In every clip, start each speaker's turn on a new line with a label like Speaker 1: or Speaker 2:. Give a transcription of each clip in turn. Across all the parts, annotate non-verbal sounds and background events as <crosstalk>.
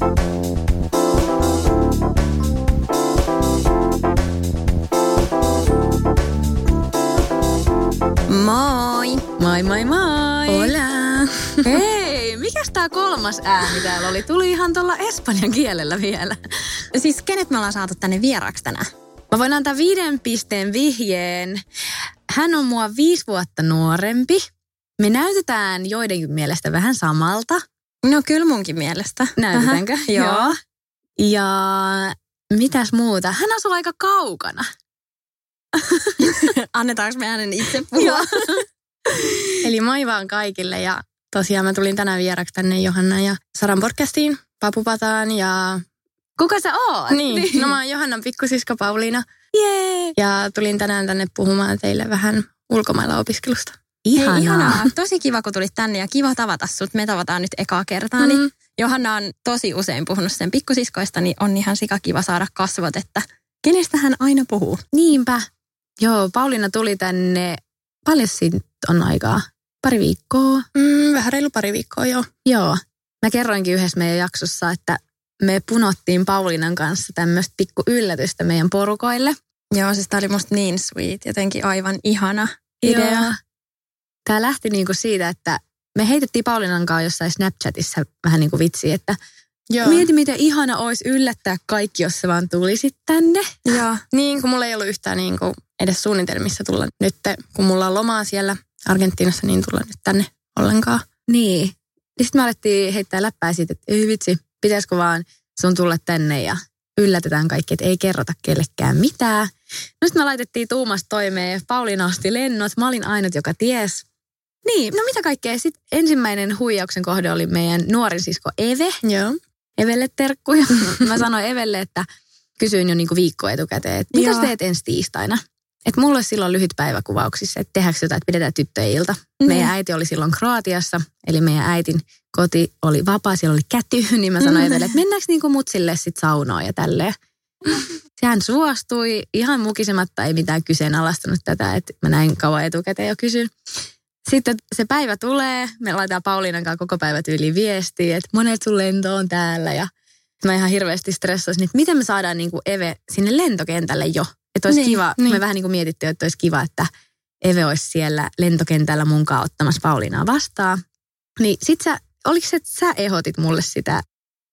Speaker 1: Moi!
Speaker 2: Moi moi moi!
Speaker 1: Hola! <laughs>
Speaker 2: Hei, mikäs tää kolmas ääni täällä oli? Tuli ihan tuolla espanjan kielellä vielä.
Speaker 1: Siis kenet me ollaan saatu tänne vieraaksi tänään?
Speaker 2: Mä voin antaa viiden pisteen vihjeen. Hän on mua viisi vuotta nuorempi. Me näytetään joidenkin mielestä vähän samalta.
Speaker 1: No kyllä munkin mielestä.
Speaker 2: Näytetäänkö?
Speaker 1: Aha, <laughs> joo.
Speaker 2: Ja mitäs muuta? Hän asuu aika kaukana. <laughs>
Speaker 1: Annetaanko me hänen itse puhua? <laughs>
Speaker 2: Eli moi vaan kaikille ja tosiaan mä tulin tänään vieraksi tänne Johanna ja Saran podcastiin, Papupataan ja... Kuka sä oot? Niin, no mä oon Johannan pikkusisko Pauliina.
Speaker 1: Jee!
Speaker 2: Ja tulin tänään tänne puhumaan teille vähän ulkomailla opiskelusta.
Speaker 1: Ihanaa. Hei, ihanaa. Tosi kiva, kun tulit tänne ja kiva tavata sut. Me tavataan nyt ekaa kertaa. Niin
Speaker 2: Mm.
Speaker 1: Johanna on tosi usein puhunut sen pikkusiskoista, niin on ihan sika kiva saada kasvot, että kenestä hän aina puhuu.
Speaker 2: Niinpä. Joo, Pauliina tuli tänne, paljon siitä on aikaa? Pari viikkoa.
Speaker 1: Mm, vähän reilu pari viikkoa, joo.
Speaker 2: Joo. Mä kerroinkin yhdessä meidän jaksossa, että me punottiin Pauliinan kanssa tämmöistä pikku yllätystä meidän porukoille.
Speaker 1: Joo, siis tää oli musta niin sweet, jotenkin aivan ihana idea.
Speaker 2: Joo. Tämä lähti niinku siitä, että me heitettiin Pauliinan kanssa jossain Snapchatissa vähän niin kuin vitsi, että
Speaker 1: Joo.
Speaker 2: mieti miten ihana olisi yllättää kaikki, jos sä vaan tulisit tänne.
Speaker 1: Joo, niin kun mulla ei ollut yhtään niin kuin edes suunnitelmissa tulla nyt, kun mulla on lomaa siellä Argentiinassa, niin tulla nyt tänne ollenkaan.
Speaker 2: Niin. Niin sitten me alettiin heittää läppää siitä, että ei vitsi, pitäisikö vaan sun tulla tänne ja yllätetään kaikki, että ei kerrota kellekään mitään. No sitten me laitettiin tuumasta toimeen, Pauliina osti lennot, mä olin ainut, joka ties. Niin, no mitä kaikkea. Sitten ensimmäinen huijauksen kohde oli meidän nuorin sisko Eve.
Speaker 1: Joo.
Speaker 2: Evelle terkkuja. <laughs> Mä sanoin Evelle, että kysyin jo niinku viikko etukäteen, että mitä teet ensi tiistaina? Että mulla olisi silloin lyhyt päiväkuvauksissa, että tehdäänkö jotain, että pidetään tyttöjen ilta. Meidän
Speaker 1: Mm.
Speaker 2: äiti oli silloin Kroatiassa, eli meidän äitin koti oli vapaa, siellä oli käty, <laughs> niin mä sanoin
Speaker 1: Mm.
Speaker 2: Evelle, että mennäänkö niinku mutsille sit saunoon ja tälleen. Hän suostui ihan mukisematta, ei mitään kyseenalaistanut tätä, että mä näin kauan etukäteen jo kysyn. Sitten se päivä tulee, me laitetaan Pauliinan kanssa koko päivä tyyliin viestiä, että monet sun lento on täällä ja mä ihan hirveästi stressasin, että miten me saadaan niin kuin Eve sinne lentokentälle jo. Että olisi
Speaker 1: Niin,
Speaker 2: kiva,
Speaker 1: niin.
Speaker 2: me vähän niin kuin mietittiin, että olisi kiva, että Eve olisi siellä lentokentällä munkaan ottamassa Pauliinaa vastaan. Niin sit sä, oliko se, että sä ehdotit mulle sitä?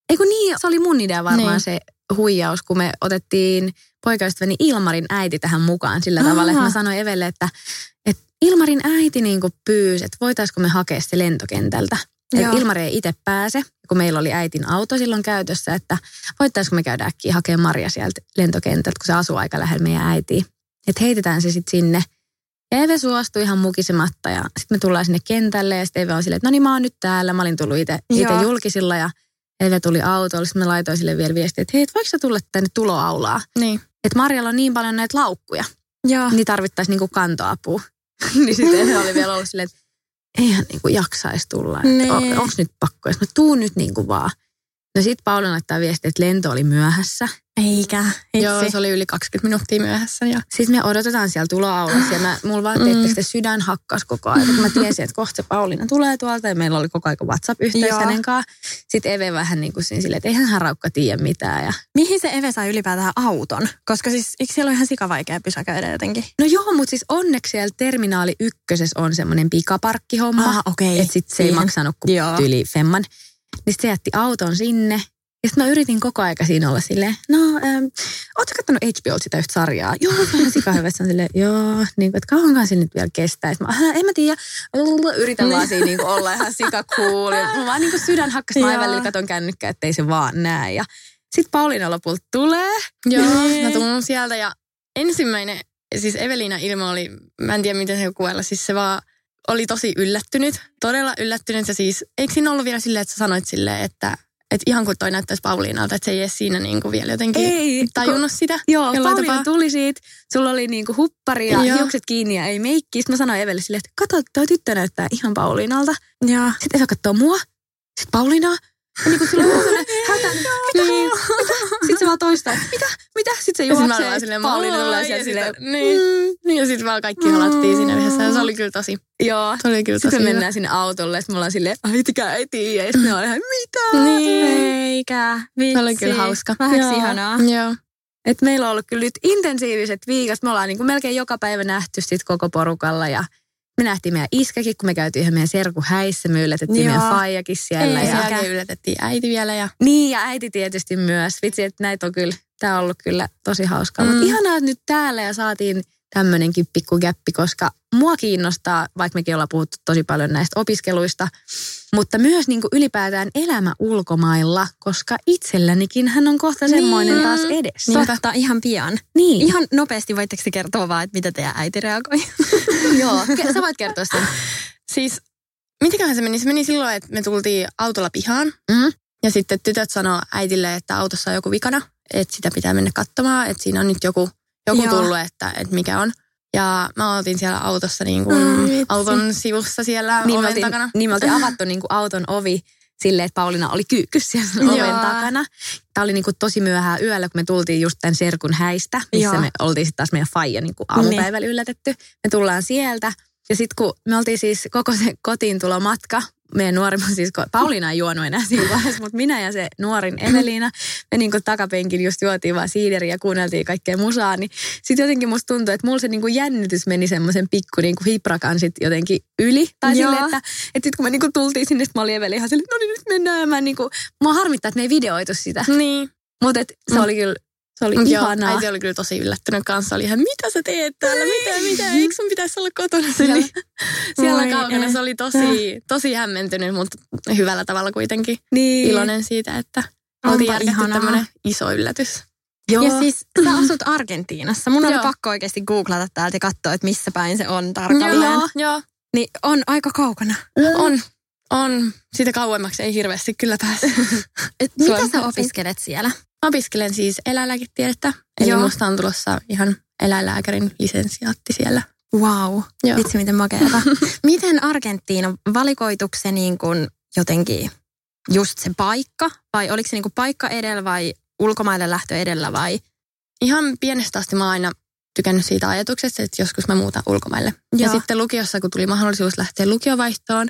Speaker 2: Eikö niin, se oli mun idea varmaan
Speaker 1: Niin.
Speaker 2: se huijaus, kun me otettiin poikaystäväni Ilmarin äiti tähän mukaan sillä tavalla, että
Speaker 1: Aha.
Speaker 2: mä sanoin Evelle, että, että Ilmarin äiti niin pyysi, että voitaisiko me hakea se lentokentältä. Että Ilmari ei itse pääse, kun meillä oli äitin auto silloin käytössä, että voitaisiko me käydä äkkiä hakemaan Maria sieltä lentokentältä, kun se asuu aika lähellä meidän äitiä. Että heitetään se sitten sinne. Ja Eve suostui ihan mukisematta ja sitten me tullaan sinne kentälle ja sitten Eve on silleen, että no niin mä oon nyt täällä. Mä olin tullut itse julkisilla ja Eve tuli autolla. Sitten mä laitoin sille vielä viestiä, että hei, et voiko sä tulla tänne tuloaulaa?
Speaker 1: Niin.
Speaker 2: Että Marjalla on niin paljon näitä laukkuja,
Speaker 1: Joo.
Speaker 2: niin tarvittaisiin niinku kantoapua. <laughs> niin sitten Eve oli vielä ollut silleen, että eihän niinku jaksaisi tulla. Että
Speaker 1: Nee.
Speaker 2: on, onks nyt pakko? Ja sit mä tuun nyt niinku vaan. No sit Pauliina laittaa viestiä, että lento oli myöhässä.
Speaker 1: Eikä. Itse.
Speaker 2: Joo,
Speaker 1: se oli yli 20 minuuttia myöhässä. Ja...
Speaker 2: Sitten me odotetaan siellä tuloaulassa ja mä, mulla vaan
Speaker 1: Mm.
Speaker 2: sitä sydän hakkas koko ajan. Kun mä tiesin, että kohta Pauliina tulee tuolta ja meillä oli koko ajan WhatsApp-yhteys
Speaker 1: Joo.
Speaker 2: hänen kanssa. Sitten Eve vähän niin kuin siinä silleen, että eihän hän raukka tiedä mitään. Ja...
Speaker 1: Mihin se Eve sai ylipäätään auton? Koska siis, eikö siellä ole ihan sikavaikea pysäköidä jotenkin?
Speaker 2: No joo, mutta siis onneksi siellä terminaali ykkösessä on semmoinen pikaparkkihomma.
Speaker 1: Ah, okei.
Speaker 2: Että sit se ei
Speaker 1: Siihen.
Speaker 2: maksanut kuin tyyli femman. Niin se jätti auton sinne. Ja sitten mä yritin koko aika siinä olla silleen, no, ähm, ootko kattonut HBO sitä yhtä sarjaa? Joo, se on ihan sikahyvä. Sitten silleen, joo, niin kuin, että kauankaan se nyt vielä kestää. Sitten mä, "Hä, en mä tiedä, yritän vaan siinä niin kuin olla ihan sika cool. Ja mä vaan niin kuin sydän hakkas, mä välillä katon kännykkää, ettei se vaan näe. Ja sitten Pauliina lopulta tulee.
Speaker 1: Joo,
Speaker 2: Niin.
Speaker 1: mä tuun sieltä ja ensimmäinen, siis Evelina ilme oli, mä en tiedä miten se kuvailla, siis se vaan oli tosi yllättynyt, todella yllättynyt. Ja siis, eikö siinä ollut vielä silleen, että sä sanoit silleen, että että ihan kuin toi näyttäisi Pauliinalta, että se ei edes siinä niin kuin vielä jotenkin
Speaker 2: Ei,
Speaker 1: tajunnut sitä.
Speaker 2: Joo, Pauliina
Speaker 1: tapaa.
Speaker 2: tuli siitä. Sulla oli niinku huppari ja
Speaker 1: Joo.
Speaker 2: hiukset kiinni ja ei meikki. Sitten mä sanoin Evelle silleen, että kato, toi tyttö näyttää ihan Pauliinalta.
Speaker 3: Joo.
Speaker 2: Sitten Eva katsoo mua. Sitten Pauliinaa. Ja niinku sillä on sellainen hätä. Mitä?
Speaker 1: Niin.
Speaker 2: Sitten se vaan toistaa, mitä? Mitä? Sitten se
Speaker 1: Ja sitten mä olin
Speaker 2: juoksee.
Speaker 1: silleen, moi,
Speaker 2: sieltä
Speaker 1: ja
Speaker 2: silleen.
Speaker 1: sitten- Niin. Niin, ja sitten vaan kaikki halattiin siinä yhdessä. Ja se oli kyllä tosi,
Speaker 2: Joo.
Speaker 1: se oli kyllä
Speaker 2: Sitten
Speaker 1: tosi
Speaker 2: me
Speaker 1: hyvä.
Speaker 2: mennään sinne autolle, sitten me ollaan silleen, äitikää ei tiedä. Ja sitten me ollaan ihan, mitä?
Speaker 1: Niin.
Speaker 3: Eikä. Vitsi.
Speaker 1: Se oli kyllä hauska.
Speaker 3: Vähäksi ihanaa.
Speaker 1: Joo.
Speaker 2: Et meillä on ollut kyllä nyt intensiiviset viikot. Me ollaan niin kuin melkein joka päivä nähty sit koko porukalla ja me nähtiin meidän iskäkin, kun me käytiin yhden meidän serku häissä. Me yllätettiin
Speaker 3: Joo.
Speaker 2: meidän faijakin siellä.
Speaker 1: Ja sen
Speaker 2: Ja,
Speaker 1: jälkeen yllätettiin äiti vielä. Ja
Speaker 2: niin, ja äiti tietysti myös. Vitsi, että näitä on kyllä, tämä on ollut kyllä tosi hauskaa. Mm. Mutta ihanaa, että nyt täällä ja saatiin tämmöinenkin pikku gäppi, koska mua kiinnostaa, vaikka mekin ollaan puhuttu tosi paljon näistä opiskeluista, mutta myös niin kuin ylipäätään elämä ulkomailla, koska itsellänikin hän on kohta semmoinen
Speaker 1: Niin.
Speaker 2: taas edessä.
Speaker 3: Totta, ihan pian.
Speaker 2: Niin.
Speaker 3: Ihan nopeasti voitteko te kertoa vaan, että mitä teidän äiti reagoi? <laughs>
Speaker 2: Joo, sä voit kertoa sen.
Speaker 1: siis, mitenköhän se meni? Se meni silloin, että me tultiin autolla pihaan.
Speaker 2: Mm.
Speaker 1: Ja sitten tytöt sanoo äitille, että autossa on joku vikana, että sitä pitää mennä katsomaan, että siinä on nyt joku, joku
Speaker 3: Joo.
Speaker 1: tullut, että, että mikä on. Ja mä oltiin siellä autossa niin kuin
Speaker 3: vitsi.
Speaker 1: auton sivussa siellä
Speaker 2: Niin
Speaker 1: oven
Speaker 2: oltiin,
Speaker 1: takana.
Speaker 2: niin me oltiin <laughs> avattu niin kuin auton ovi silleen, että Pauliina oli kyykkyssä siellä sen oven takana. Tämä oli niin kuin tosi myöhään yöllä, kun me tultiin just tämän serkun häistä, missä
Speaker 3: Joo.
Speaker 2: me oltiin sitten taas meidän faija niin kuin aamupäivällä yllätetty. Me tullaan sieltä. Ja sitten kun me oltiin siis koko se kotiin tulo matka, meidän nuorimman <laughs> siis, Pauliina ei juonut enää siinä vaiheessa, mutta minä ja se nuorin Eveliina, me niin kuin takapenkin just juotiin vaan siideriä ja kuunneltiin kaikkea musaa, niin sitten jotenkin musta tuntui, että mulla se niin kuin jännitys meni semmoisen pikku niin kuin hiprakan sit jotenkin yli. Tai
Speaker 3: Joo.
Speaker 2: silleen, että, että sitten kun me niin kuin tultiin sinne, mä olin Eveli ihan silleen, että no niin nyt mennään. Mä niin kuin, mua harmittaa, että me ei videoitu sitä.
Speaker 1: Niin.
Speaker 2: Mutta se
Speaker 1: Mm.
Speaker 2: oli kyllä, se oli
Speaker 1: Joo,
Speaker 2: ihanaa.
Speaker 1: äiti oli kyllä tosi yllättynyt kanssa. Oli ihan, mitä sä teet täällä? Mitä, mitä? Eikö sun pitäisi olla kotona siellä, siellä
Speaker 3: Voi
Speaker 1: kaukana?
Speaker 3: ei.
Speaker 1: Se oli tosi, tosi hämmentynyt, mutta hyvällä tavalla kuitenkin
Speaker 2: niin.
Speaker 1: iloinen siitä, että oltiin
Speaker 3: ihanaa.
Speaker 1: tämmöinen iso yllätys.
Speaker 2: Joo.
Speaker 3: Ja siis sä asut Argentiinassa. Mun oli pakko oikeasti googlata täältä ja katsoa, että missä päin se on tarkalleen.
Speaker 1: Joo, joo.
Speaker 3: Niin on aika kaukana.
Speaker 1: On, on. Siitä kauemmaksi ei hirveästi kyllä pääse. <laughs>
Speaker 3: Et mitä sä opiskelet siellä?
Speaker 1: Opiskelen siis eläinlääketiedettä, eli
Speaker 3: Joo.
Speaker 1: musta on tulossa ihan eläinlääkärin lisensiaatti siellä.
Speaker 3: Wow,
Speaker 1: Joo.
Speaker 3: vitsi miten makeata. <laughs> miten Argentiina, valikoituko se niin kuin jotenkin just se paikka? Vai oliko se niin kuin paikka edellä vai ulkomaille lähtö edellä vai?
Speaker 1: Ihan pienestä asti mä oon aina tykännyt siitä ajatuksesta, että joskus mä muutan ulkomaille. Ja
Speaker 3: Joo.
Speaker 1: sitten lukiossa, kun tuli mahdollisuus lähteä lukiovaihtoon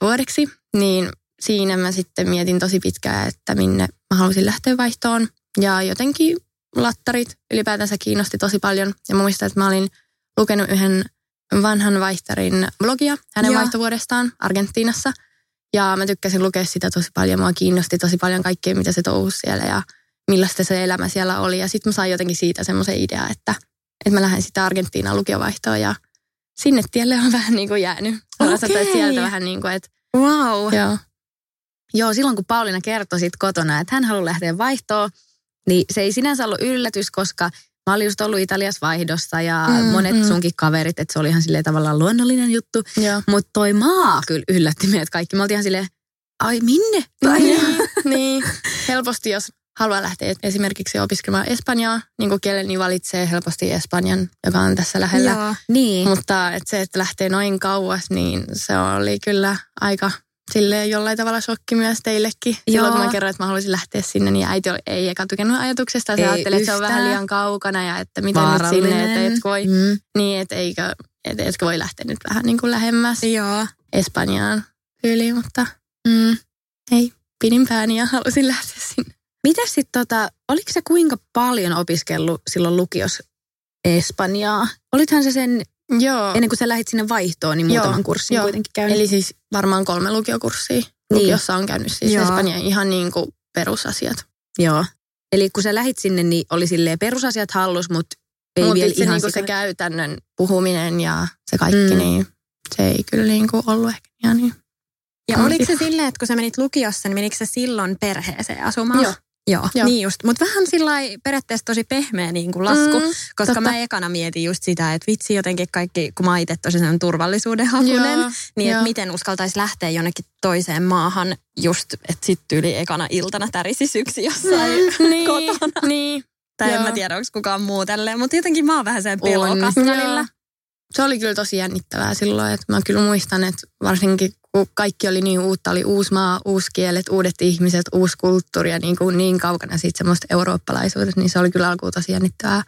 Speaker 1: vuodeksi, niin siinä mä sitten mietin tosi pitkään, että minne mä halusin lähteä vaihtoon. Ja jotenkin lattarit ylipäätänsä kiinnosti tosi paljon. Ja muistan, että mä olin lukenut yhden vanhan vaihtarin blogia hänen
Speaker 3: Joo.
Speaker 1: vaihtovuodestaan Argentiinassa. Ja mä tykkäsin lukea sitä tosi paljon. Mua kiinnosti tosi paljon kaikkea, mitä se touhusi siellä ja millaista se elämä siellä oli. Ja sitten mä sain jotenkin siitä semmoisen idea, että, että mä lähden sitten Argentiinaan lukiovaihtoon ja sinne tielle on vähän niin kuin jäänyt. Että
Speaker 3: Okei.
Speaker 1: sieltä vähän niin kuin, että
Speaker 3: Wow.
Speaker 1: joo.
Speaker 2: Joo, silloin kun Pauliina kertoi sit kotona, että hän haluaa lähteä vaihtoon, niin se ei sinänsä ollut yllätys, koska mä olin just ollut Italiassa vaihdossa ja
Speaker 3: Mm,
Speaker 2: monet
Speaker 3: mm.
Speaker 2: sunkin kaverit, että se oli ihan silleen tavallaan luonnollinen juttu. Mutta toi maa kyllä yllätti meidät kaikki. Me oltiin ihan silleen, ai minne? Tai
Speaker 1: Niin, niin. Helposti, jos haluaa lähteä esimerkiksi opiskelemaan Espanjaa, niin kuin kielen, niin valitsee helposti Espanjan, joka on tässä lähellä.
Speaker 3: Joo.
Speaker 2: Niin.
Speaker 1: Mutta että se, että lähtee noin kauas, niin se oli kyllä aika sille jollain tavalla shokki myös teillekin. Silloin kun
Speaker 2: Joo.
Speaker 1: mä kerroin, että mä haluaisin lähteä sinne, niin äiti oli- ei eka tykännyt ajatuksesta. Se
Speaker 2: Ei
Speaker 1: ajatteli, että se on vähän liian kaukana ja että miten nyt sinne, että et voi,
Speaker 2: Mm.
Speaker 1: niin, että eikö, et, etkö voi lähteä nyt vähän niin kuin lähemmäs
Speaker 3: Joo.
Speaker 1: Espanjaan yli, mutta
Speaker 2: Mm.
Speaker 1: pidin pääni ja halusin lähteä sinne.
Speaker 2: Mitäs sitten, tota, oliko se kuinka paljon opiskellut silloin lukios Espanjaa? Olithan se sen,
Speaker 1: Joo,
Speaker 2: ennen kuin sä lähdit sinne vaihtoon, niin
Speaker 1: Joo,
Speaker 2: muutaman kurssin
Speaker 1: joo.
Speaker 2: kuitenkin käynyt.
Speaker 1: eli siis varmaan kolme lukiokurssia. Lukiossa on käynyt siis
Speaker 3: Joo.
Speaker 1: Espanjan ihan niin kuin perusasiat.
Speaker 2: Joo. Eli kun sä lähit sinne, niin oli silleen perusasiat hallus, mutta ei
Speaker 1: Mutta
Speaker 2: vielä
Speaker 1: itse
Speaker 2: ihan
Speaker 1: niin kuin se käytännön puhuminen ja se kaikki,
Speaker 2: Mm.
Speaker 1: niin se ei kyllä niin kuin ollut ehkä ihan niin.
Speaker 3: Ja oliko se silleen, että kun sä menit lukiossa, niin menikö sä silloin perheeseen asumaan?
Speaker 1: Joo.
Speaker 3: Joo,
Speaker 1: Joo.
Speaker 3: niin just. Mutta vähän sillä periaatteessa tosi pehmeä niin kuin lasku,
Speaker 1: Mm,
Speaker 3: koska
Speaker 1: totta.
Speaker 3: mä ekana mietin just sitä, että vitsi jotenkin kaikki, kun mä itse tosi sellainen turvallisuuden hakunen,
Speaker 1: Joo,
Speaker 3: niin että miten uskaltaisi lähteä jonnekin toiseen maahan just, että sitten yli ekana iltana tärisi syksi jossain <laughs>
Speaker 1: niin,
Speaker 3: kotona.
Speaker 1: niin.
Speaker 3: Tai en
Speaker 1: Joo.
Speaker 3: mä tiedä, onko kukaan muu tälleen, mutta jotenkin mä oon vähän sen pelokas välillä.
Speaker 1: Se oli kyllä tosi jännittävää silloin, että mä kyllä muistan, että varsinkin kun kaikki oli niin uutta, oli uusi maa, uusi kielet, uudet ihmiset, uusi kulttuuri ja niin, kuin niin kaukana siitä semmoista eurooppalaisuudesta, niin se oli kyllä alkuun tosi jännittävää.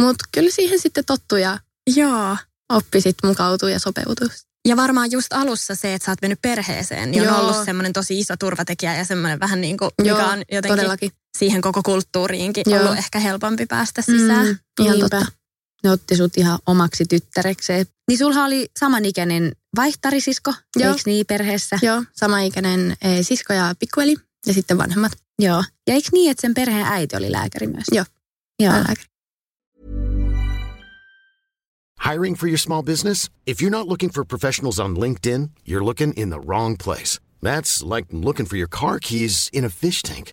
Speaker 1: Mutta kyllä siihen sitten tottui ja
Speaker 3: Joo.
Speaker 1: oppi sitten mukautua ja sopeutua.
Speaker 3: Ja varmaan just alussa se, että sä oot mennyt perheeseen, niin on
Speaker 1: Joo.
Speaker 3: ollut semmoinen tosi iso turvatekijä ja semmoinen vähän niin kuin, mikä
Speaker 1: Joo,
Speaker 3: on jotenkin
Speaker 1: Todellakin.
Speaker 3: siihen koko kulttuuriinkin
Speaker 1: Joo.
Speaker 3: ollut ehkä helpompi päästä sisään.
Speaker 1: Mm, ihan
Speaker 2: Niinpä.
Speaker 1: totta.
Speaker 2: Ne otti sut ihan omaksi tyttärekseen. Niin sulha oli samanikäinen vaihtarisisko,
Speaker 1: Joo.
Speaker 2: eikö niin perheessä?
Speaker 1: Joo, samaikäinen eh, sisko ja pikkuveli ja sitten vanhemmat.
Speaker 2: Joo. Ja eikö niin, että sen perheen äiti oli lääkäri myös?
Speaker 1: Joo.
Speaker 2: Joo.
Speaker 1: Lääkäri.
Speaker 4: Hiring for your small business? If you're not looking for professionals on LinkedIn, you're looking in the wrong place. That's like looking for your car keys in a fish tank.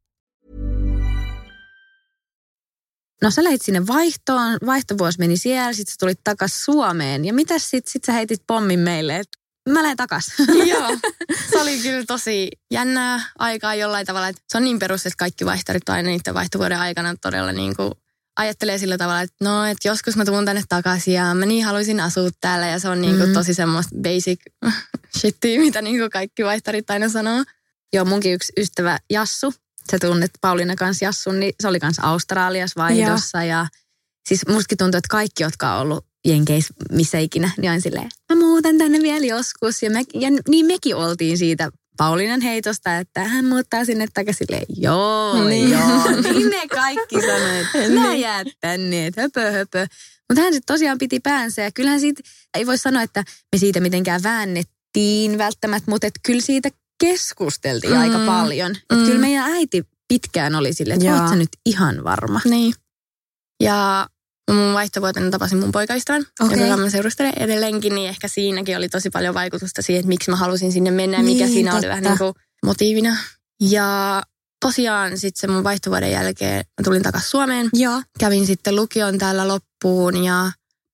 Speaker 2: No sä lähit sinne vaihtoon, vaihtovuosi meni siellä, sitten sä tulit takas Suomeen. Ja mitäs sit, sit sä heitit pommin meille, että mä lähden takas. <laughs>
Speaker 1: Joo, <laughs> se oli kyllä tosi jännää aikaa jollain tavalla. Että se on niin perus, että kaikki vaihtarit aina niiden vaihtovuoden aikana todella niin kuin ajattelee sillä tavalla, että no, että joskus mä tuun tänne takaisin ja mä niin haluaisin asua täällä. Ja se on niin kuin
Speaker 2: Mhm.
Speaker 1: tosi semmoista basic <laughs> shittiä, mitä niin kuin kaikki vaihtarit aina sanoo.
Speaker 2: Joo, munkin yksi ystävä Jassu, sä tunnet Pauliina kanssa Jassun, niin se oli kanssa Australiassa vaihdossa. Ja siis mustakin tuntuu, että kaikki, jotka on ollut Jenkeissä missä ikinä, niin on silleen, mä muutan tänne vielä joskus. Ja, me, ja niin mekin oltiin siitä Pauliinan heitosta, että hän muuttaa sinne takaisin. Silleen, joo,
Speaker 1: Niin.
Speaker 2: niin. joo. <laughs> Niin ne kaikki sanoivat, että mä jäät tänne, että höpö, höpö. Mutta hän sitten tosiaan piti päänsä ja kyllähän siitä, ei voi sanoa, että me siitä mitenkään väännettiin välttämättä, mutta et kyllä siitä keskusteltiin
Speaker 1: Mm.
Speaker 2: aika paljon. Että
Speaker 1: Mm.
Speaker 2: kyllä meidän äiti pitkään oli silleen, että oot sä nyt ihan varma.
Speaker 1: Niin. Ja mun vaihtovuotena tapasin mun poikaystävän,
Speaker 3: Okei.
Speaker 1: okay. joka mä seurustelen edelleenkin, niin ehkä siinäkin oli tosi paljon vaikutusta siihen, että miksi mä halusin sinne mennä ja mikä
Speaker 3: Niin,
Speaker 1: siinä oli
Speaker 3: totta.
Speaker 1: vähän niin kuin motiivina. Ja tosiaan sitten mun vaihtovuoden jälkeen mä tulin takaisin Suomeen.
Speaker 3: Joo.
Speaker 1: Kävin sitten lukion täällä loppuun ja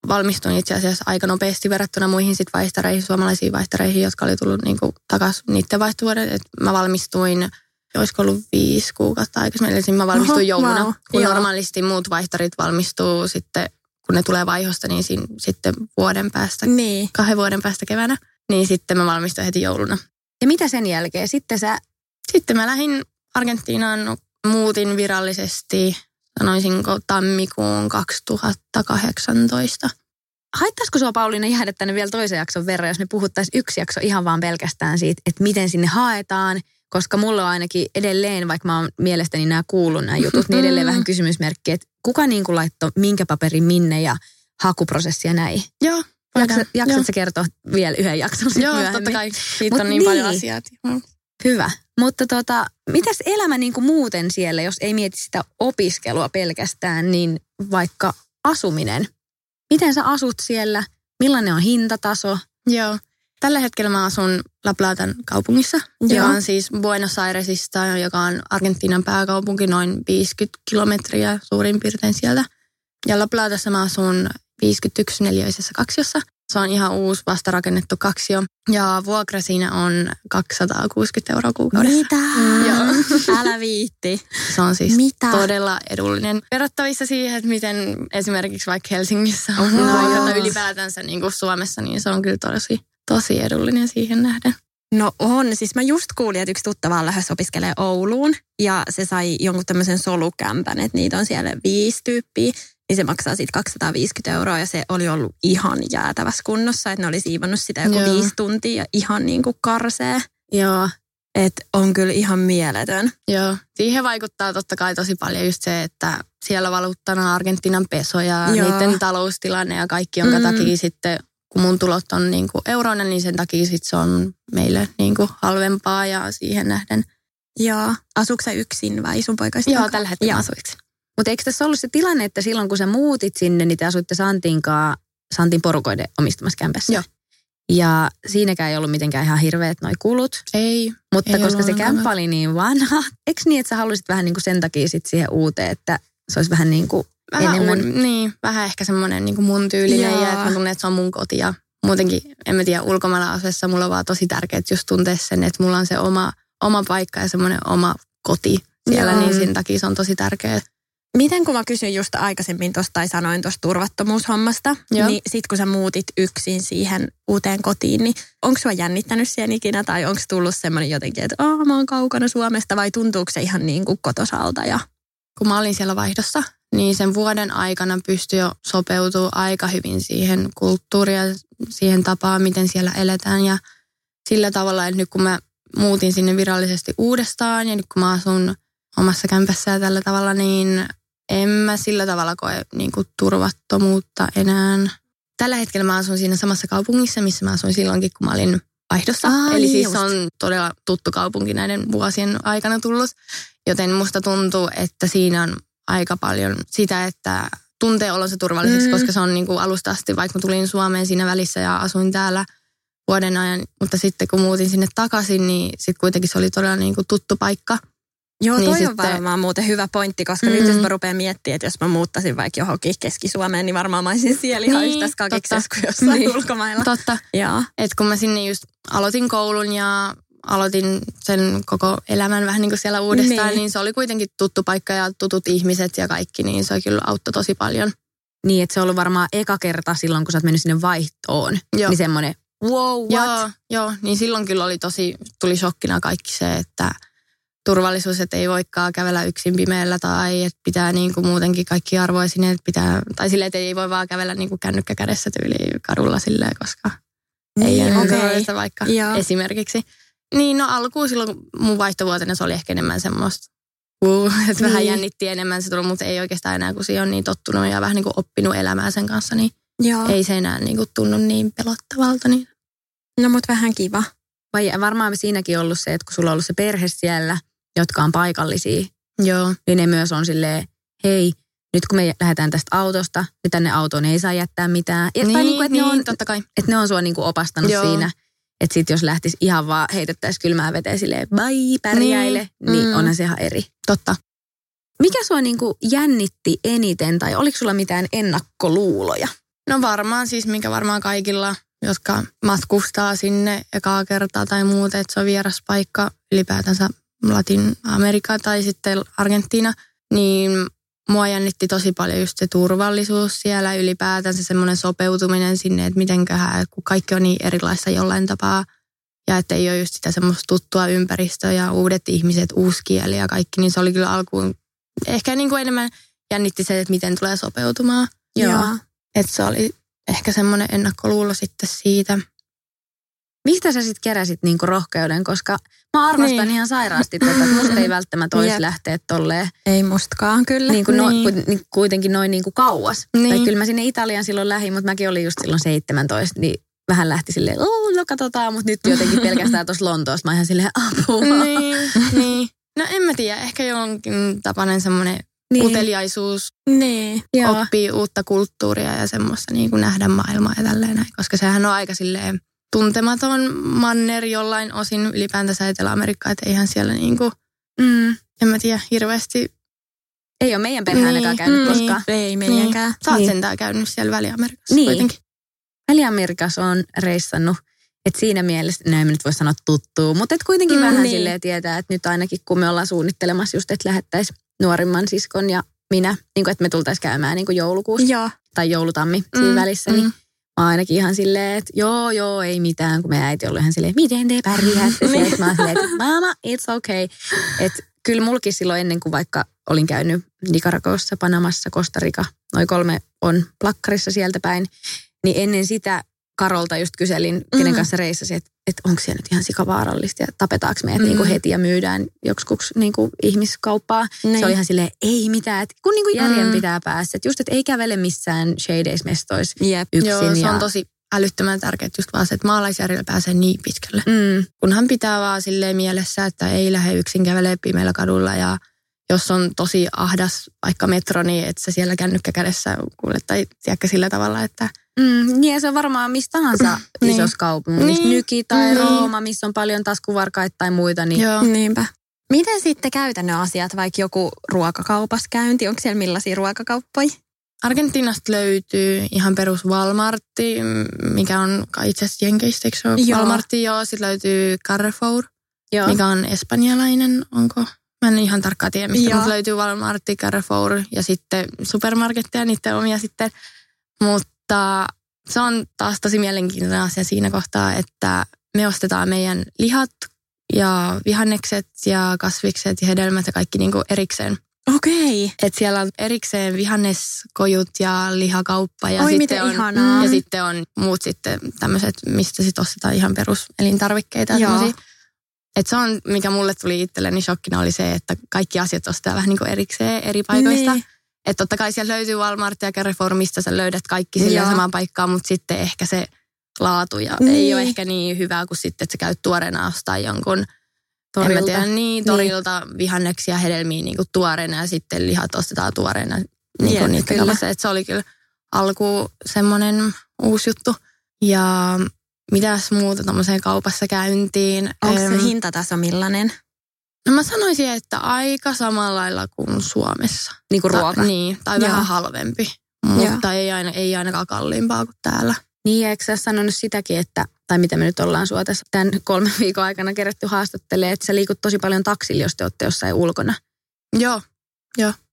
Speaker 1: valmistuin itse asiassa aika nopeasti verrattuna muihin sit vaihtareihin, suomalaisiin vaihtareihin, jotka oli tullut niinku takaisin niiden vaihtovuoden. Et mä valmistuin, olisiko ollut viisi kuukautta aikaisemmin, eli mä valmistuin
Speaker 3: Oho,
Speaker 1: jouluna.
Speaker 3: wow,
Speaker 1: kun
Speaker 3: joo.
Speaker 1: normaalisti muut vaihtarit valmistuu sitten, kun ne tulee vaihosta, niin siinä, sitten vuoden päästä,
Speaker 3: Niin.
Speaker 1: kahden vuoden päästä keväänä. Niin sitten mä valmistuin heti jouluna.
Speaker 2: Ja mitä sen jälkeen? Sitten sä,
Speaker 1: Sitten mä lähdin Argentiinaan, muutin virallisesti, sanoisinko tammikuun 2018.
Speaker 2: haittaisiko sua Pauliina jäädä tänne vielä toisen jakson verran, jos me puhuttaisiin yksi jakso ihan vaan pelkästään siitä, että miten sinne haetaan, koska mulla on ainakin edelleen, vaikka mä oon mielestäni nämä kuullut nämä jutut, niin edelleen
Speaker 1: Mm.
Speaker 2: vähän kysymysmerkki, että kuka niin kuin laittoi minkä paperin minne ja hakuprosessia näin.
Speaker 1: Joo.
Speaker 2: Jaksa, sä kertoa vielä yhden jakson
Speaker 1: Joo,
Speaker 2: myöhemmin?
Speaker 1: totta kai. Siitä
Speaker 2: Mut
Speaker 1: on niin, paljon
Speaker 2: niin.
Speaker 1: asiaa. Mm.
Speaker 2: Hyvä. Mutta tota, mitäs elämä niin kuin muuten siellä, jos ei mieti sitä opiskelua pelkästään, niin vaikka asuminen. Miten sä asut siellä? Millainen on hintataso?
Speaker 1: Joo. Tällä hetkellä mä asun La Platan kaupungissa, joka
Speaker 3: Joo.
Speaker 1: on siis Buenos Airesista, joka on Argentiinan pääkaupunki, noin 50 kilometriä suurin piirtein sieltä. Ja La Platassa mä asun 51 neliöisessä kaksiossa. Se on ihan uusi vastarakennettu kaksio. Ja vuokra siinä on 260 euroa kuukaudessa.
Speaker 3: Mitä?
Speaker 1: Joo. <laughs>
Speaker 3: Älä viitti.
Speaker 1: Se on siis
Speaker 3: Mitä?
Speaker 1: todella edullinen. Verrattavissa siihen, että miten esimerkiksi vaikka Helsingissä on vuokrat ylipäätänsä niin kuin Suomessa, niin se on kyllä tosi, tosi edullinen siihen nähden.
Speaker 3: No on. Siis mä just kuulin, että yksi tuttava on lähes opiskelee Ouluun ja se sai jonkun tämmöisen solukämpän, että niitä on siellä viisi tyyppiä. Niin se maksaa sitten 250 euroa ja se oli ollut ihan jäätävässä kunnossa, että ne oli siivonnut sitä joku
Speaker 1: Joo.
Speaker 3: viisi tuntia ja ihan niin kuin karsee.
Speaker 2: Joo.
Speaker 3: Että on kyllä ihan mieletön.
Speaker 1: Joo, siihen vaikuttaa totta kai tosi paljon just se, että siellä valuuttana Argentiinan peso ja
Speaker 3: Joo.
Speaker 1: niiden taloustilanne ja kaikki, jonka
Speaker 3: Mm.
Speaker 1: takia sitten, kun mun tulot on niin kuin euroina, niin sen takia sitten se on meille niin kuin halvempaa ja siihen nähden.
Speaker 3: Joo. Asuuko yksin vai sun poikaisi?
Speaker 1: Joo, tällä hetkellä asuiksi.
Speaker 2: Mutta eikö tässä ollut se tilanne, että silloin kun sä muutit sinne, niin te asuitte Santinkaa, Santin porukoiden omistamassa kämpässä?
Speaker 1: Joo.
Speaker 2: Ja siinäkään ei ollut mitenkään ihan hirveät noi kulut.
Speaker 1: Ei,
Speaker 2: Mutta
Speaker 1: Ei
Speaker 2: koska se kämppä oli niin vanha, <laughs> eikö niin, että sä halusit vähän niin kuin sen takia sit siihen uuteen, että se olisi vähän niin kuin
Speaker 1: vähän,
Speaker 2: enemmän...
Speaker 1: uud, niin, vähän ehkä semmoinen niin kuin mun tyylinen
Speaker 3: Joo.
Speaker 1: ja että mä tunnen, että se on mun koti ja muutenkin, en mä tiedä, ulkomailla asuessa mulla on vaan tosi tärkeää just tuntea sen, että mulla on se oma, oma paikka ja semmoinen oma koti siellä, niin sen takia se on tosi tärkeää.
Speaker 3: Miten kun mä kysyin just aikaisemmin tuosta tai sanoin tuosta turvattomuushommasta,
Speaker 1: Joo.
Speaker 3: niin sit kun sä muutit yksin siihen uuteen kotiin, niin onko sua jännittänyt siellä ikinä tai onko tullut semmoinen jotenkin, että oh, mä oon kaukana Suomesta vai tuntuuko se ihan niin kuin kotosalta ja
Speaker 1: kun mä olin siellä vaihdossa, niin sen vuoden aikana pystyi jo sopeutumaan aika hyvin siihen kulttuuriin ja siihen tapaan, miten siellä eletään. Ja sillä tavalla, että nyt kun mä muutin sinne virallisesti uudestaan ja nyt kun mä asun omassa kämpässä ja tällä tavalla, niin en mä sillä tavalla koe niin kuin turvattomuutta enää. Tällä hetkellä mä asun siinä samassa kaupungissa, missä mä asuin silloinkin, kun mä olin vaihdossa.
Speaker 3: Aa,
Speaker 1: Eli
Speaker 3: niin
Speaker 1: siis
Speaker 3: just.
Speaker 1: se on todella tuttu kaupunki näiden vuosien aikana tullut. Joten musta tuntuu, että siinä on aika paljon sitä, että tuntee olonsa turvalliseksi,
Speaker 3: mm.
Speaker 1: koska se on niin kuin alusta asti, vaikka mä tulin Suomeen siinä välissä ja asuin täällä vuoden ajan, mutta sitten kun muutin sinne takaisin, niin sitten kuitenkin se oli todella niin kuin tuttu paikka.
Speaker 3: Joo,
Speaker 1: Niin
Speaker 3: toi on
Speaker 1: sitten-
Speaker 3: varmaan muuten hyvä pointti, koska
Speaker 1: Mm.
Speaker 3: nyt jos mä rupean miettimään, että jos mä muuttaisin vaikka johonkin Keski-Suomeen, niin varmaan mä olisin siellä ihan
Speaker 1: Niin,
Speaker 3: yhtä
Speaker 1: totta.
Speaker 3: kuin jossain
Speaker 1: Niin.
Speaker 3: ulkomailla.
Speaker 1: Totta,
Speaker 3: Joo.
Speaker 1: että kun mä sinne just aloitin koulun ja aloitin sen koko elämän vähän niin kuin siellä uudestaan,
Speaker 3: Niin.
Speaker 1: niin. niin se oli kuitenkin tuttu paikka ja tutut ihmiset ja kaikki, niin se kyllä auttoi tosi paljon.
Speaker 2: Niin, että se on ollut varmaan eka kerta silloin, kun sä oot mennyt sinne vaihtoon.
Speaker 1: Joo.
Speaker 2: Niin semmoinen, wow, what?
Speaker 1: Joo, joo, niin silloin kyllä oli tosi, tuli shokkina kaikki se, että turvallisuus, että ei voikaan kävellä yksin pimeällä tai että pitää niin kuin muutenkin kaikki arvoja sinne, että pitää, tai silleen, että ei voi vaan kävellä niin kuin kännykkä kädessä tyyliin kadulla silleen, koska ei
Speaker 3: Niin,
Speaker 1: ole
Speaker 3: okei.
Speaker 1: okay. vaikka
Speaker 3: Joo.
Speaker 1: esimerkiksi. Niin no alkuun silloin mun vaihtovuotena se oli ehkä enemmän semmoista, uh, <laughs> että vähän
Speaker 3: Niin.
Speaker 1: jännitti enemmän se tullut, mutta ei oikeastaan enää, kun siihen on niin tottunut ja vähän niin kuin oppinut elämää sen kanssa, niin
Speaker 3: Joo.
Speaker 1: ei se enää niin kuin tunnu niin pelottavalta. Niin.
Speaker 3: No mut vähän kiva.
Speaker 2: Vai varmaan siinäkin ollut se, että kun sulla on ollut se perhe siellä, jotka on paikallisia,
Speaker 1: Joo,
Speaker 2: niin ne myös on silleen, hei, nyt kun me lähdetään tästä autosta, niin tänne autoon ei saa jättää mitään. Ja, tai niin kuin, että,
Speaker 1: niin,
Speaker 2: ne on,
Speaker 1: totta kai.
Speaker 2: että ne on sua niin kuin opastanut
Speaker 1: Joo.
Speaker 2: siinä. Että sit jos lähtisi ihan vaan heitettäisiin kylmää veteen silleen, bye, pärjäile, niin, niin
Speaker 1: mm.
Speaker 2: onhan se ihan eri.
Speaker 1: Totta.
Speaker 2: Mikä sua niin kuin jännitti eniten tai oliko sulla mitään ennakkoluuloja?
Speaker 1: No varmaan siis, mikä varmaan kaikilla, jotka matkustaa sinne ekaa kertaa tai muuta, että se on vieras paikka ylipäätänsä Latin-Amerikka tai sitten Argentiina, niin mua jännitti tosi paljon just se turvallisuus siellä ylipäätänsä semmoinen sopeutuminen sinne, että mitenköhän, kun kaikki on niin erilaista jollain tapaa ja että ei ole just sitä semmoista tuttua ympäristöä ja uudet ihmiset, uusi kieli ja kaikki, niin se oli kyllä alkuun ehkä niin kuin enemmän jännitti se, että miten tulee sopeutumaan. Että se oli ehkä semmoinen ennakkoluulo sitten siitä.
Speaker 2: Mistä sä sitten keräsit niinku rohkeuden, koska mä arvostan niin. Ihan sairaasti tätä, että musta ei välttämättä <laughs> olisi lähteä tolleen
Speaker 3: Ei mustakaan kyllä.
Speaker 2: niin kuin no,
Speaker 1: Niin.
Speaker 2: niin kuitenkin noin niin kuin kauas.
Speaker 1: Niin.
Speaker 2: Tai kyllä mä sinne Italian silloin lähdin, mutta mäkin olin just silloin 17, niin vähän lähti silleen, no katsotaan, mutta nyt jotenkin pelkästään <laughs> tuossa Lontoossa mä ihan silleen apua.
Speaker 1: niin, niin. No en mä tiedä, ehkä jonkin tapainen semmoinen niin. uteliaisuus
Speaker 3: Niin.
Speaker 2: Joo.
Speaker 1: oppii uutta kulttuuria ja semmoista niin kuin nähdä maailmaa ja tälleen näin. Koska sehän on aika silleen tuntematon manner jollain osin ylipäätänsä Etelä-Amerikkaa, että eihän siellä niin kuin,
Speaker 2: Mm.
Speaker 1: en mä tiedä, hirveästi.
Speaker 2: Ei ole meidän perhe ainakaan
Speaker 1: Niin,
Speaker 2: käynyt
Speaker 1: mm.
Speaker 2: koskaan.
Speaker 3: Ei meidänkään.
Speaker 1: Sä oot
Speaker 2: Niin.
Speaker 1: sentään käynyt siellä Väli-Amerikassa
Speaker 2: Niin.
Speaker 1: kuitenkin.
Speaker 2: Väli-Amerikassa on reissannut. että siinä mielessä, no en nyt voi sanoa tuttuu, mutta et kuitenkin
Speaker 1: Mm,
Speaker 2: vähän
Speaker 1: niin.
Speaker 2: silleen tietää, että nyt ainakin kun me ollaan suunnittelemassa just, että lähettäisiin nuorimman siskon ja minä, niin kuin, että me tultaisiin käymään niin kuin joulukuussa
Speaker 3: Joo.
Speaker 2: tai joulutammi siinä välissä, niin oon ainakin ihan silleen, että joo, joo, ei mitään, kun meidän äiti ollut ihan silleen, miten te pärjäätte? <laughs> Mä oon silleen, että mama, it's okay. Että kyllä mulkin silloin ennen kuin vaikka olin käynyt Nicaragossa, Panamassa, Costa Rica, noin kolme on plakkarissa sieltä päin, niin ennen sitä Karolta just kyselin, kenen kanssa reissasi, että, että onko siellä nyt ihan sikavaarallista ja tapetaanko meidät mm. niin kuin heti ja myydään joksikuks niin kuin ihmiskauppaa.
Speaker 3: Niin.
Speaker 2: Se oli ihan silleen, ei mitään, että kun niin kuin järjen
Speaker 1: Mm.
Speaker 2: pitää päästä. Että just, että ei kävele missään shadeis-mestoissa
Speaker 3: Jep.
Speaker 2: yksin.
Speaker 1: Joo, se
Speaker 2: ja,
Speaker 1: on tosi älyttömän tärkeää just vaan se, että maalaisjärjellä pääsee niin pitkälle.
Speaker 2: Mm,
Speaker 1: Kunhan pitää vaan silleen mielessä, että ei lähde yksin kävelee pimeällä kadulla ja jos on tosi ahdas vaikka metro, niin että se siellä kännykkä kädessä kuule, tai tiedätkö sillä tavalla, että
Speaker 2: mm, niin ja se on varmaan mistä tahansa <clears throat>
Speaker 1: Niin.
Speaker 2: isossa kaupungissa.
Speaker 1: Niin.
Speaker 2: Nyki tai
Speaker 1: Niin.
Speaker 2: Rooma, missä on paljon taskuvarkaita tai muita. Niin
Speaker 1: joo.
Speaker 3: Niinpä. Miten sitten käytännön asiat, vaikka joku ruokakaupas käynti, onko siellä millaisia ruokakauppoja?
Speaker 1: Argentiinasta löytyy ihan perus Walmartti, mikä on itse asiassa Jenkeistä, eikö se ole?
Speaker 3: Joo.
Speaker 1: Walmartti, joo. Sitten löytyy Carrefour,
Speaker 2: Joo.
Speaker 1: mikä on espanjalainen, onko? Mä en ihan tarkkaan tiedä, mistä, mutta löytyy Walmartti, Carrefour ja sitten supermarketteja, niiden omia sitten. Mutta se on taas tosi mielenkiintoinen asia siinä kohtaa, että me ostetaan meidän lihat ja vihannekset ja kasvikset ja hedelmät ja kaikki niinku erikseen.
Speaker 3: Okei.
Speaker 1: Et siellä on erikseen vihanneskojut ja lihakauppa ja,
Speaker 3: Oi,
Speaker 1: sitten
Speaker 3: miten
Speaker 1: on,
Speaker 3: ihanaa.
Speaker 1: ja sitten on muut sitten tämmöiset, mistä sitten ostetaan ihan peruselintarvikkeita. ja
Speaker 3: Joo.
Speaker 1: semmosia. Et se on, mikä mulle tuli itselleni shokkina, oli se, että kaikki asiat ostetaan vähän niin kuin erikseen eri paikoista.
Speaker 3: Niin.
Speaker 1: Että totta kai siellä löytyy Walmart ja Carrefour, mistä sä löydät kaikki sille
Speaker 3: Joo.
Speaker 1: samaan paikkaan, mutta sitten ehkä se laatu ja
Speaker 3: Niin.
Speaker 1: ei ole ehkä niin hyvää kuin sitten, että sä käyt tuoreena ostaa jonkun
Speaker 2: Torilta.
Speaker 1: En tiedä, niin, torilta niin. vihanneksia ja hedelmiä niin kuin tuoreena ja sitten lihat ostetaan tuoreena niin
Speaker 3: Jep,
Speaker 1: kuin niitä
Speaker 3: kyllä.
Speaker 1: kaupassa. Et se oli kyllä alku semmoinen uusi juttu. Ja mitäs muuta tuommoiseen kaupassa käyntiin.
Speaker 3: Onko se hintataso millainen?
Speaker 1: No mä sanoisin, että aika samalla lailla kuin Suomessa.
Speaker 2: Niin kuin
Speaker 1: Ta-
Speaker 2: ruoka.
Speaker 1: Niin, tai
Speaker 3: Joo.
Speaker 1: vähän halvempi. Mutta ei, aina, ei ainakaan kalliimpaa kuin täällä.
Speaker 2: Niin, eikö sä sanonut sitäkin, että, tai mitä me nyt ollaan sua tässä tämän kolmen <laughs> viikon aikana kerätty haastattelemaan, että sä liikut tosi paljon taksilla, jos te olette jossain ulkona.
Speaker 1: Joo,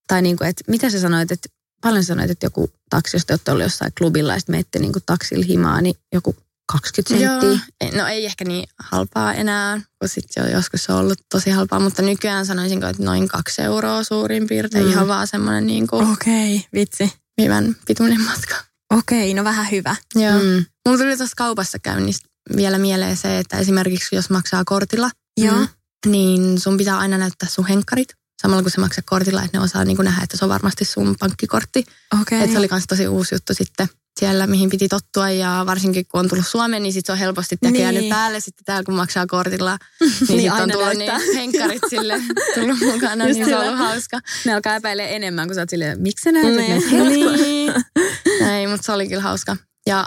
Speaker 2: Tai niin kuin, että mitä sä sanoit, että paljon sä sanoit, että joku taksi, jos te olette ollut jossain klubilla ja sitten menette niin kuin taksilla himaa, niin joku 20
Speaker 1: Joo.
Speaker 2: senttiä.
Speaker 1: No ei ehkä niin halpaa enää, kun sitten jo joskus se on ollut tosi halpaa, mutta nykyään sanoisinko, että noin kaksi euroa suurin piirtein.
Speaker 2: Mm.
Speaker 1: Ihan vaan semmoinen niin kuin
Speaker 3: Okei, okay, vitsi.
Speaker 1: hyvän pituinen matka.
Speaker 3: Okei, okay, no vähän hyvä.
Speaker 1: Joo. Mm. Mulla tuli tuossa kaupassa käynnistä vielä mieleen se, että esimerkiksi jos maksaa kortilla,
Speaker 3: Joo.
Speaker 1: mm, niin sun pitää aina näyttää sun henkkarit. Samalla kun sä maksat kortilla, että ne osaa niin kuin nähdä, että se on varmasti sun pankkikortti.
Speaker 3: Okei.
Speaker 1: Et se oli myös tosi uusi juttu sitten siellä, mihin piti tottua ja varsinkin kun on tullut Suomeen, niin sit se on helposti niin.
Speaker 3: Niin.
Speaker 1: päälle sitten täällä, kun maksaa kortilla. Niin, <laughs>
Speaker 3: Niin,
Speaker 1: niin sit on tullut
Speaker 3: näyttää.
Speaker 1: niin henkkarit sille tullut <laughs> mukana,
Speaker 2: Just
Speaker 1: niin se on ollut hauska.
Speaker 2: Ne alkaa epäilee enemmän, kun sä oot silleen, miksi sä näytät
Speaker 3: Niin. <laughs>
Speaker 1: niin. Ei, mutta se oli kyllä hauska. Ja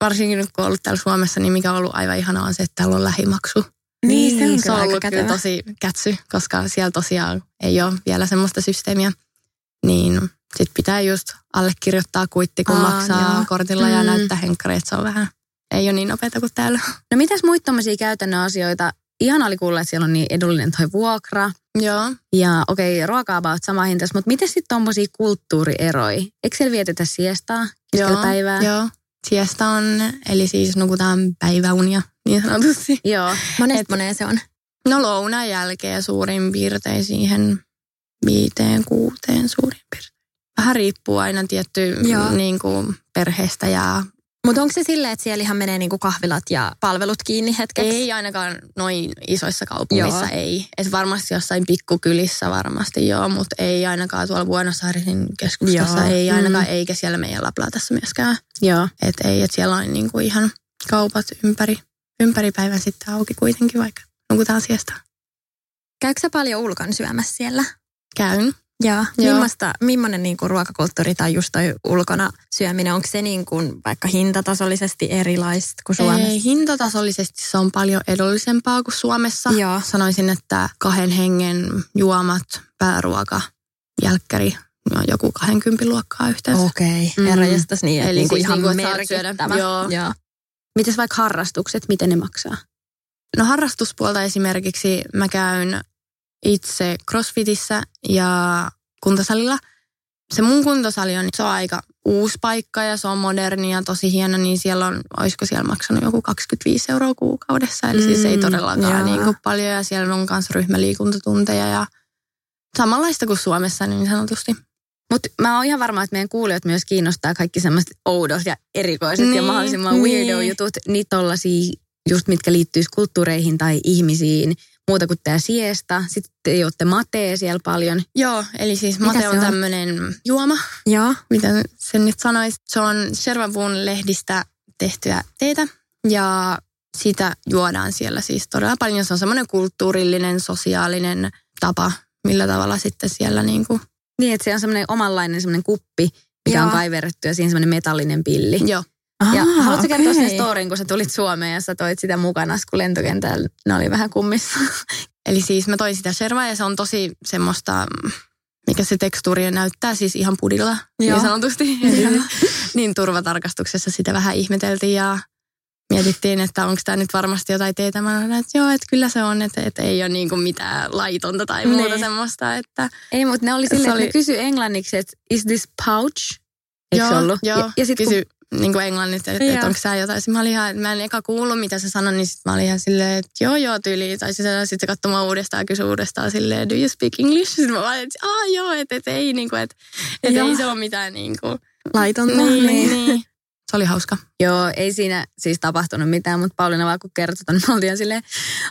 Speaker 1: varsinkin nyt kun on ollut täällä Suomessa, niin mikä on ollut aivan ihanaa on se, että täällä on lähimaksu.
Speaker 3: Niin, se on
Speaker 1: se
Speaker 3: kyllä
Speaker 1: on ollut kyllä tosi kätsy, koska siellä tosiaan ei ole vielä semmoista systeemiä. Niin sit pitää just allekirjoittaa kuitti, kun
Speaker 3: Aa,
Speaker 1: maksaa
Speaker 3: joo.
Speaker 1: kortilla ja
Speaker 2: Mm.
Speaker 1: näyttää henkkareita. Se on vähän, ei ole niin nopeata kuin täällä.
Speaker 2: No mitäs muita tommosia käytännön asioita? Ihan oli kuulla, että siellä on niin edullinen toi vuokra.
Speaker 1: Joo.
Speaker 2: Ja okei, ruoka about sama hintas, mutta miten sitten tommosia kulttuurieroja? Eikö siellä vietetä siestaa keskellä
Speaker 1: Joo,
Speaker 2: päivää?
Speaker 1: Joo. Siesta on, eli siis nukutaan päiväunia niin sanotusti.
Speaker 2: Joo.
Speaker 3: Monesta
Speaker 1: Et-
Speaker 3: moneen se on.
Speaker 1: No lounaan jälkeen suurin piirtein siihen viiteen, kuuteen suurin piirtein. Vähän riippuu aina tietty
Speaker 3: Joo.
Speaker 1: niin kuin perheestä ja
Speaker 3: Mutta onko se silleen, että siellä ihan menee niinku kahvilat ja palvelut kiinni hetkeksi?
Speaker 1: ei ainakaan noin isoissa kaupungeissa
Speaker 3: Joo.
Speaker 1: ei. Et varmasti jossain pikkukylissä varmasti joo, mutta ei ainakaan tuolla Buenos Airesin keskustassa
Speaker 3: Joo.
Speaker 1: ei ainakaan,
Speaker 2: Mm.
Speaker 1: eikä siellä meidän La Platassa myöskään.
Speaker 2: Joo.
Speaker 1: Et ei, että siellä on niin kuin ihan kaupat ympäri, ympäri päivän sitten auki kuitenkin, vaikka nukutaan siesta.
Speaker 3: Käykö sä paljon ulkon syömässä siellä?
Speaker 1: Käyn.
Speaker 3: Joo.
Speaker 1: Joo.
Speaker 3: Millaista, millainen niinku ruokakulttuuri tai just toi ulkona syöminen, onko se niinku vaikka hintatasollisesti erilaista kuin Suomessa?
Speaker 1: Ei, hintatasollisesti se on paljon edullisempaa kuin Suomessa.
Speaker 3: Joo.
Speaker 1: Sanoisin, että kahden hengen juomat, pääruoka, jälkkäri, on joku 20 luokkaa yhteensä.
Speaker 3: Okei,
Speaker 2: Mm.
Speaker 3: herra jestas niin, että
Speaker 1: Eli
Speaker 3: niinku
Speaker 1: siis
Speaker 3: ihan
Speaker 1: että saat
Speaker 3: merkittävä.
Speaker 1: joo.
Speaker 3: Joo.
Speaker 2: Mites vaikka harrastukset, miten ne maksaa?
Speaker 1: No harrastuspuolta esimerkiksi mä käyn itse crossfitissä ja kuntosalilla. Se mun kuntosali on, se on aika uusi paikka ja se on moderni ja tosi hieno, niin siellä on, olisiko siellä maksanut joku 25 euroa kuukaudessa. Eli mm, siis ei todellakaan niin kuin paljon ja siellä on myös ryhmäliikuntatunteja ja samanlaista kuin Suomessa niin sanotusti.
Speaker 2: Mutta mä oon ihan varma, että meidän kuulijat myös kiinnostaa kaikki semmoiset oudot ja erikoiset niin, ja mahdollisimman niin. weirdo-jutut. Niitä tollasia just mitkä liittyy kulttuureihin tai ihmisiin, muuta kuin tämä siesta. Sitten te juotte matee siellä paljon.
Speaker 1: Joo, eli siis Mitä mate on, on? tämmöinen juoma.
Speaker 2: Joo.
Speaker 1: Mitä sen nyt sanoisi? Se on Shervavun lehdistä tehtyä teetä ja sitä juodaan siellä siis todella paljon. Se on semmoinen kulttuurillinen, sosiaalinen tapa, millä tavalla sitten siellä niin kuin...
Speaker 2: Niin, että se on semmoinen omanlainen semmoinen kuppi, mikä Joo. on kaiverrettu ja siinä semmoinen metallinen pilli.
Speaker 1: Joo.
Speaker 2: Aha, ja haluatko okay. kertoa sen storin, kun sä tulit Suomeen ja sä toit sitä mukana, kun lentokentällä ne oli vähän kummissa? <laughs>
Speaker 1: Eli siis mä toin sitä shervaa ja se on tosi semmoista, mikä se tekstuuri näyttää siis ihan pudilla Joo. niin sanotusti. <laughs> niin turvatarkastuksessa sitä vähän ihmeteltiin ja mietittiin, että onko tämä nyt varmasti jotain teitä. Mä sanoin, että joo, että kyllä se on, että, että ei ole niin kuin mitään laitonta tai muuta niin. semmoista. Että
Speaker 2: ei, mutta ne oli silleen, oli... että ne kysyi englanniksi, että is this pouch?
Speaker 1: Eikö joo, ollut? joo. Ja, ja sit, kysy, kun... niin kuin englanniksi, että, että onko tämä jotain. Sitten mä olin ihan, mä en eka kuullut, mitä se sanoi, niin sitten mä olin ihan silleen, että joo, joo, tyyli. Tai sitten se katsomaan uudestaan ja kysyi uudestaan silleen, do you speak English? Sitten mä olin, että aah joo, että, että ei, niin kuin, että, että ei se ole mitään niin kuin...
Speaker 2: Laitonta.
Speaker 1: Niin, niin. niin. Se oli hauska.
Speaker 2: Joo, ei siinä siis tapahtunut mitään, mutta Pauliina vaan kun kertoi, niin me oltiin silleen,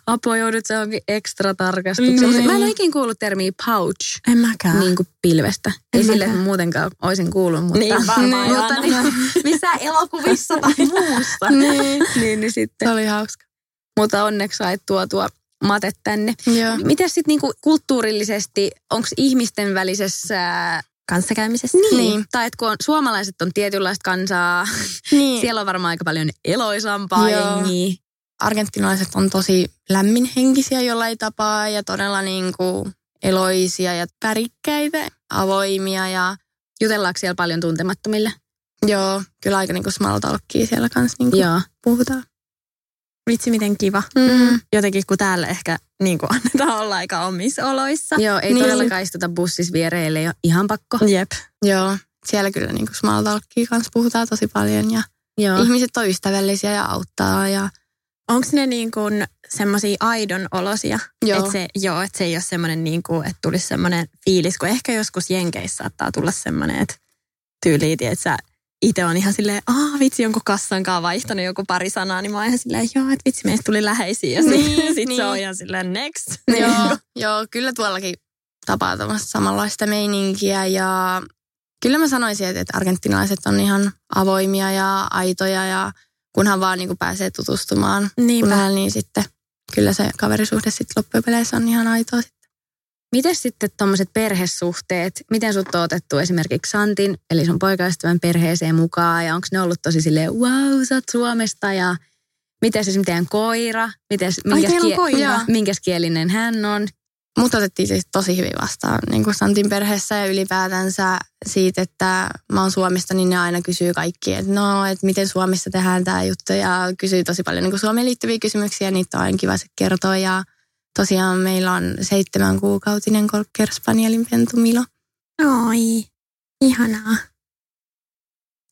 Speaker 2: apua joudut se onkin ekstra tarkastukseen. Mm. Mä en ole ikinä kuullut termiä pouch.
Speaker 1: En mäkään.
Speaker 2: Niin kuin pilvestä. En ei sille muutenkaan olisin kuullut, mutta...
Speaker 1: Niin varmaan. <laughs>
Speaker 2: Niin, mutta niin, missään elokuvissa tai muusta. <laughs>
Speaker 1: niin.
Speaker 2: niin, niin sitten.
Speaker 1: Se oli hauska.
Speaker 2: Mutta onneksi sait tuotua matet tänne.
Speaker 1: Joo.
Speaker 2: Miten sitten niinku kulttuurillisesti, onko ihmisten välisessä
Speaker 1: kanssakäymisessä.
Speaker 2: Niin. niin. Tai että kun on, suomalaiset on tietynlaista kansaa, <laughs> niin. siellä on varmaan aika paljon eloisampaa Joo. jengiä.
Speaker 1: Argentinalaiset on tosi lämminhenkisiä jollain tapaa ja todella niin kuin eloisia ja värikkäitä, avoimia ja...
Speaker 2: Jutellaanko siellä paljon tuntemattomille?
Speaker 1: Joo, kyllä aika niin kuin small siellä kanssa niin kuin Joo. puhutaan.
Speaker 3: Vitsi miten kiva. Mm. Jotenkin kun täällä ehkä niin kuin <laughs> annetaan olla aika omissa oloissa.
Speaker 2: Joo, ei niin. todellakaan istuta bussissa viereille, ei ole ihan pakko.
Speaker 1: Jep. Joo, siellä kyllä niin small talkia kanssa puhutaan tosi paljon ja joo. ihmiset on ystävällisiä ja auttaa ja
Speaker 3: Onko ne niin kuin semmoisia aidon olosia?
Speaker 1: Joo.
Speaker 3: Että se, joo, että se ei ole semmoinen, niin kuin, että tulisi semmoinen fiilis, kun ehkä joskus Jenkeissä saattaa tulla semmoinen, että tyyliin, että sä itse on ihan silleen, aah vitsi, jonkun kassankaan vaihtanut joku pari sanaa, niin mä oon ihan silleen, joo, että vitsi, meistä tuli läheisiä. Ja niin, sitten sit niin. se on ihan silleen, next.
Speaker 1: Joo, joo kyllä tuollakin tapaa samanlaista meininkiä ja kyllä mä sanoisin, että, että argentinalaiset on ihan avoimia ja aitoja ja kunhan vaan niin kuin pääsee tutustumaan, Niinpä. kunhan, niin sitten kyllä se kaverisuhde sitten loppujen on ihan aitoa
Speaker 2: Miten sitten tuommoiset perhesuhteet, miten sut on otettu esimerkiksi Santin, eli sun poikaystävän perheeseen mukaan, ja onko ne ollut tosi silleen, wow, sä oot Suomesta, ja miten se teidän koira, mites, minkäs,
Speaker 1: kie- koira.
Speaker 2: minkäs kielinen hän on?
Speaker 1: Mut otettiin siis tosi hyvin vastaan niin kuin Santin perheessä ja ylipäätänsä siitä, että mä oon Suomesta, niin ne aina kysyy kaikki, että no, että miten Suomessa tehdään tämä juttu? Ja kysyy tosi paljon niin kuin Suomeen liittyviä kysymyksiä, niitä on aina kiva kertoa. Ja tosiaan meillä on seitsemän kuukautinen Cocker Spanielin pentu Milo.
Speaker 3: Oi, ihanaa.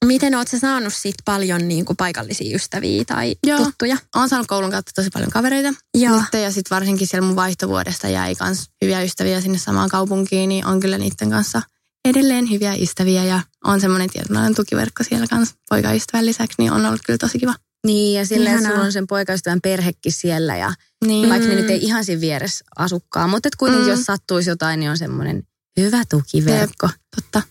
Speaker 3: Miten oot sä saanut sit paljon niin kuin paikallisia ystäviä tai Joo. tuttuja?
Speaker 1: Oon saanut koulun kautta tosi paljon kavereita. Joo. Nyt, ja sitten varsinkin siellä mun vaihtovuodesta jäi kans hyviä ystäviä sinne samaan kaupunkiin, niin on kyllä niiden kanssa edelleen hyviä ystäviä ja on semmoinen tietynlainen tukiverkko siellä kanssa poikaystävän lisäksi, niin on ollut kyllä tosi kiva.
Speaker 2: Niin, ja että sulla on sen poikaystävän perhekin siellä ja niin. vaikka ne nyt ei ihan siinä vieressä asukkaan, mutta kuitenkin mm. jos sattuisi jotain, niin on semmoinen hyvä tukiverkko. Jep,
Speaker 1: totta.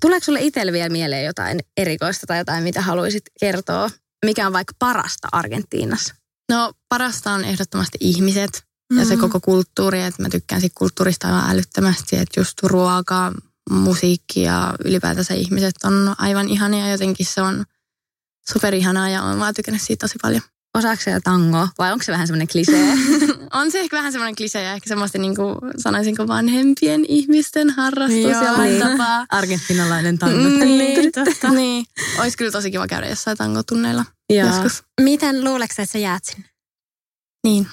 Speaker 2: Tuleeko sulle itselle vielä mieleen jotain erikoista tai jotain, mitä haluaisit kertoa? Mikä on vaikka parasta Argentiinassa?
Speaker 1: No parasta on ehdottomasti ihmiset mm-hmm. ja se mm. koko kulttuuri. Että mä tykkään siitä kulttuurista aivan älyttömästi, että just ruoka, musiikki ja ylipäätänsä ihmiset on aivan ihania. Jotenkin se on superihanaa ja olen vaan tykännyt siitä tosi paljon.
Speaker 2: Osaako se tangoa vai onko se vähän semmoinen klisee? <laughs>
Speaker 1: on se ehkä vähän semmoinen klisee ja ehkä semmoista niin kuin, sanoisinko vanhempien ihmisten harrastus Joo, niin. tapaa. <laughs>
Speaker 2: Argentinalainen tango.
Speaker 1: niin, totta. niin. Olisi kyllä tosi kiva käydä jossain tangotunneilla Joo. joskus.
Speaker 3: Miten luuleeko että sä jäät sinne?
Speaker 1: Niin.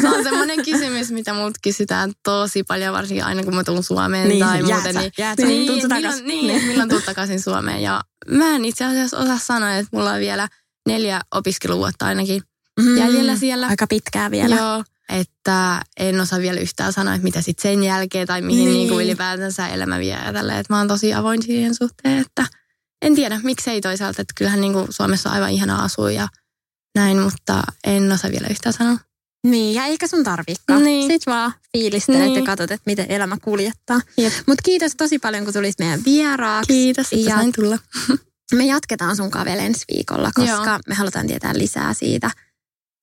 Speaker 1: Se on semmoinen kysymys, mitä multa kysytään tosi paljon, varsinkin aina kun mä tulen Suomeen
Speaker 3: Niin,
Speaker 1: tai
Speaker 3: jäät
Speaker 1: muuten. Niin,
Speaker 3: Jäät sä?
Speaker 1: niin,
Speaker 3: Tuutko
Speaker 1: milloin, niin,
Speaker 3: Niin.
Speaker 1: milloin tulet takaisin Suomeen. Ja mä en itse asiassa osaa sanoa, että mulla on vielä neljä opiskeluvuotta ainakin
Speaker 3: Mm.
Speaker 1: jäljellä siellä.
Speaker 3: Aika pitkää vielä.
Speaker 1: Joo, että en osaa vielä yhtään sanoa, että mitä sitten sen jälkeen tai mihin
Speaker 3: Niin.
Speaker 1: niin. Niin ylipäätänsä elämä vie ja tälleen. Että mä oon tosi avoin siihen suhteen, että en tiedä, miksei toisaalta, että kyllähän niin kuin Suomessa on aivan ihana asua ja näin, mutta en osaa vielä yhtään sanoa.
Speaker 3: Niin, ja eikä sun tarvikaan.
Speaker 1: Niin.
Speaker 3: Sitten vaan fiilistelet
Speaker 1: Niin.
Speaker 3: ja katsot, että miten elämä kuljettaa. Mutta kiitos tosi paljon, kun tulit meidän vieraaksi.
Speaker 1: Kiitos, että
Speaker 3: Ja
Speaker 1: sain tulla. <laughs>
Speaker 3: me jatketaan sun vielä ensi viikolla, koska
Speaker 1: Joo.
Speaker 3: me halutaan tietää lisää siitä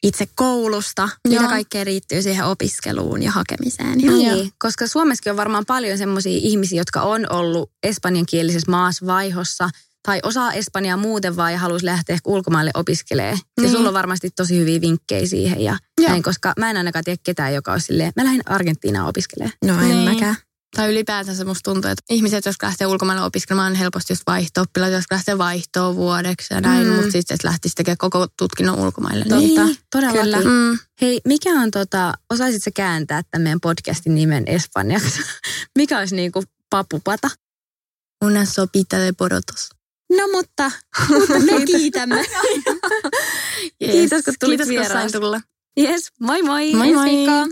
Speaker 3: itse koulusta, mitä
Speaker 1: Joo.
Speaker 3: kaikkea riittyy siihen opiskeluun ja hakemiseen. Ja
Speaker 2: Niin, koska Suomessakin on varmaan paljon semmoisia ihmisiä, jotka on ollut espanjankielisessä maassa vaihossa tai osaa espanjaa muuten vaan ja haluaisi lähteä ulkomaille opiskelemaan. Ja
Speaker 1: Niin.
Speaker 2: sulla on varmasti tosi hyviä vinkkejä siihen ja
Speaker 1: Joo.
Speaker 2: näin, koska mä en ainakaan tiedä ketään, joka olisi silleen, mä lähdin Argentiinaan opiskelemaan.
Speaker 3: No en
Speaker 1: Niin.
Speaker 3: mäkään.
Speaker 1: Tai ylipäätänsä musta tuntuu, että ihmiset, jotka lähtee ulkomaille opiskelemaan, on helposti just vaihto-oppilaat, jotka lähtee vaihtoon vuodeksi ja näin,
Speaker 2: Mm.
Speaker 1: mutta sitten että lähtisi tekemään koko tutkinnon ulkomaille.
Speaker 2: Totta,
Speaker 1: Niin.
Speaker 2: todellakin.
Speaker 1: Kyllä. Mm.
Speaker 2: Hei, mikä on tota, osaisitko kääntää tämän meidän podcastin nimen espanjaksi? <laughs> mikä olisi niinku papupata?
Speaker 1: Una sopita de porotos.
Speaker 3: No mutta, mutta <laughs> me kiitämme.
Speaker 1: Yes.
Speaker 2: Kiitos, kun tulit
Speaker 1: Kiitos, kun sain tulla.
Speaker 2: Yes, moi moi!
Speaker 1: Moi
Speaker 3: Ensi
Speaker 1: moi.
Speaker 3: viikkoon.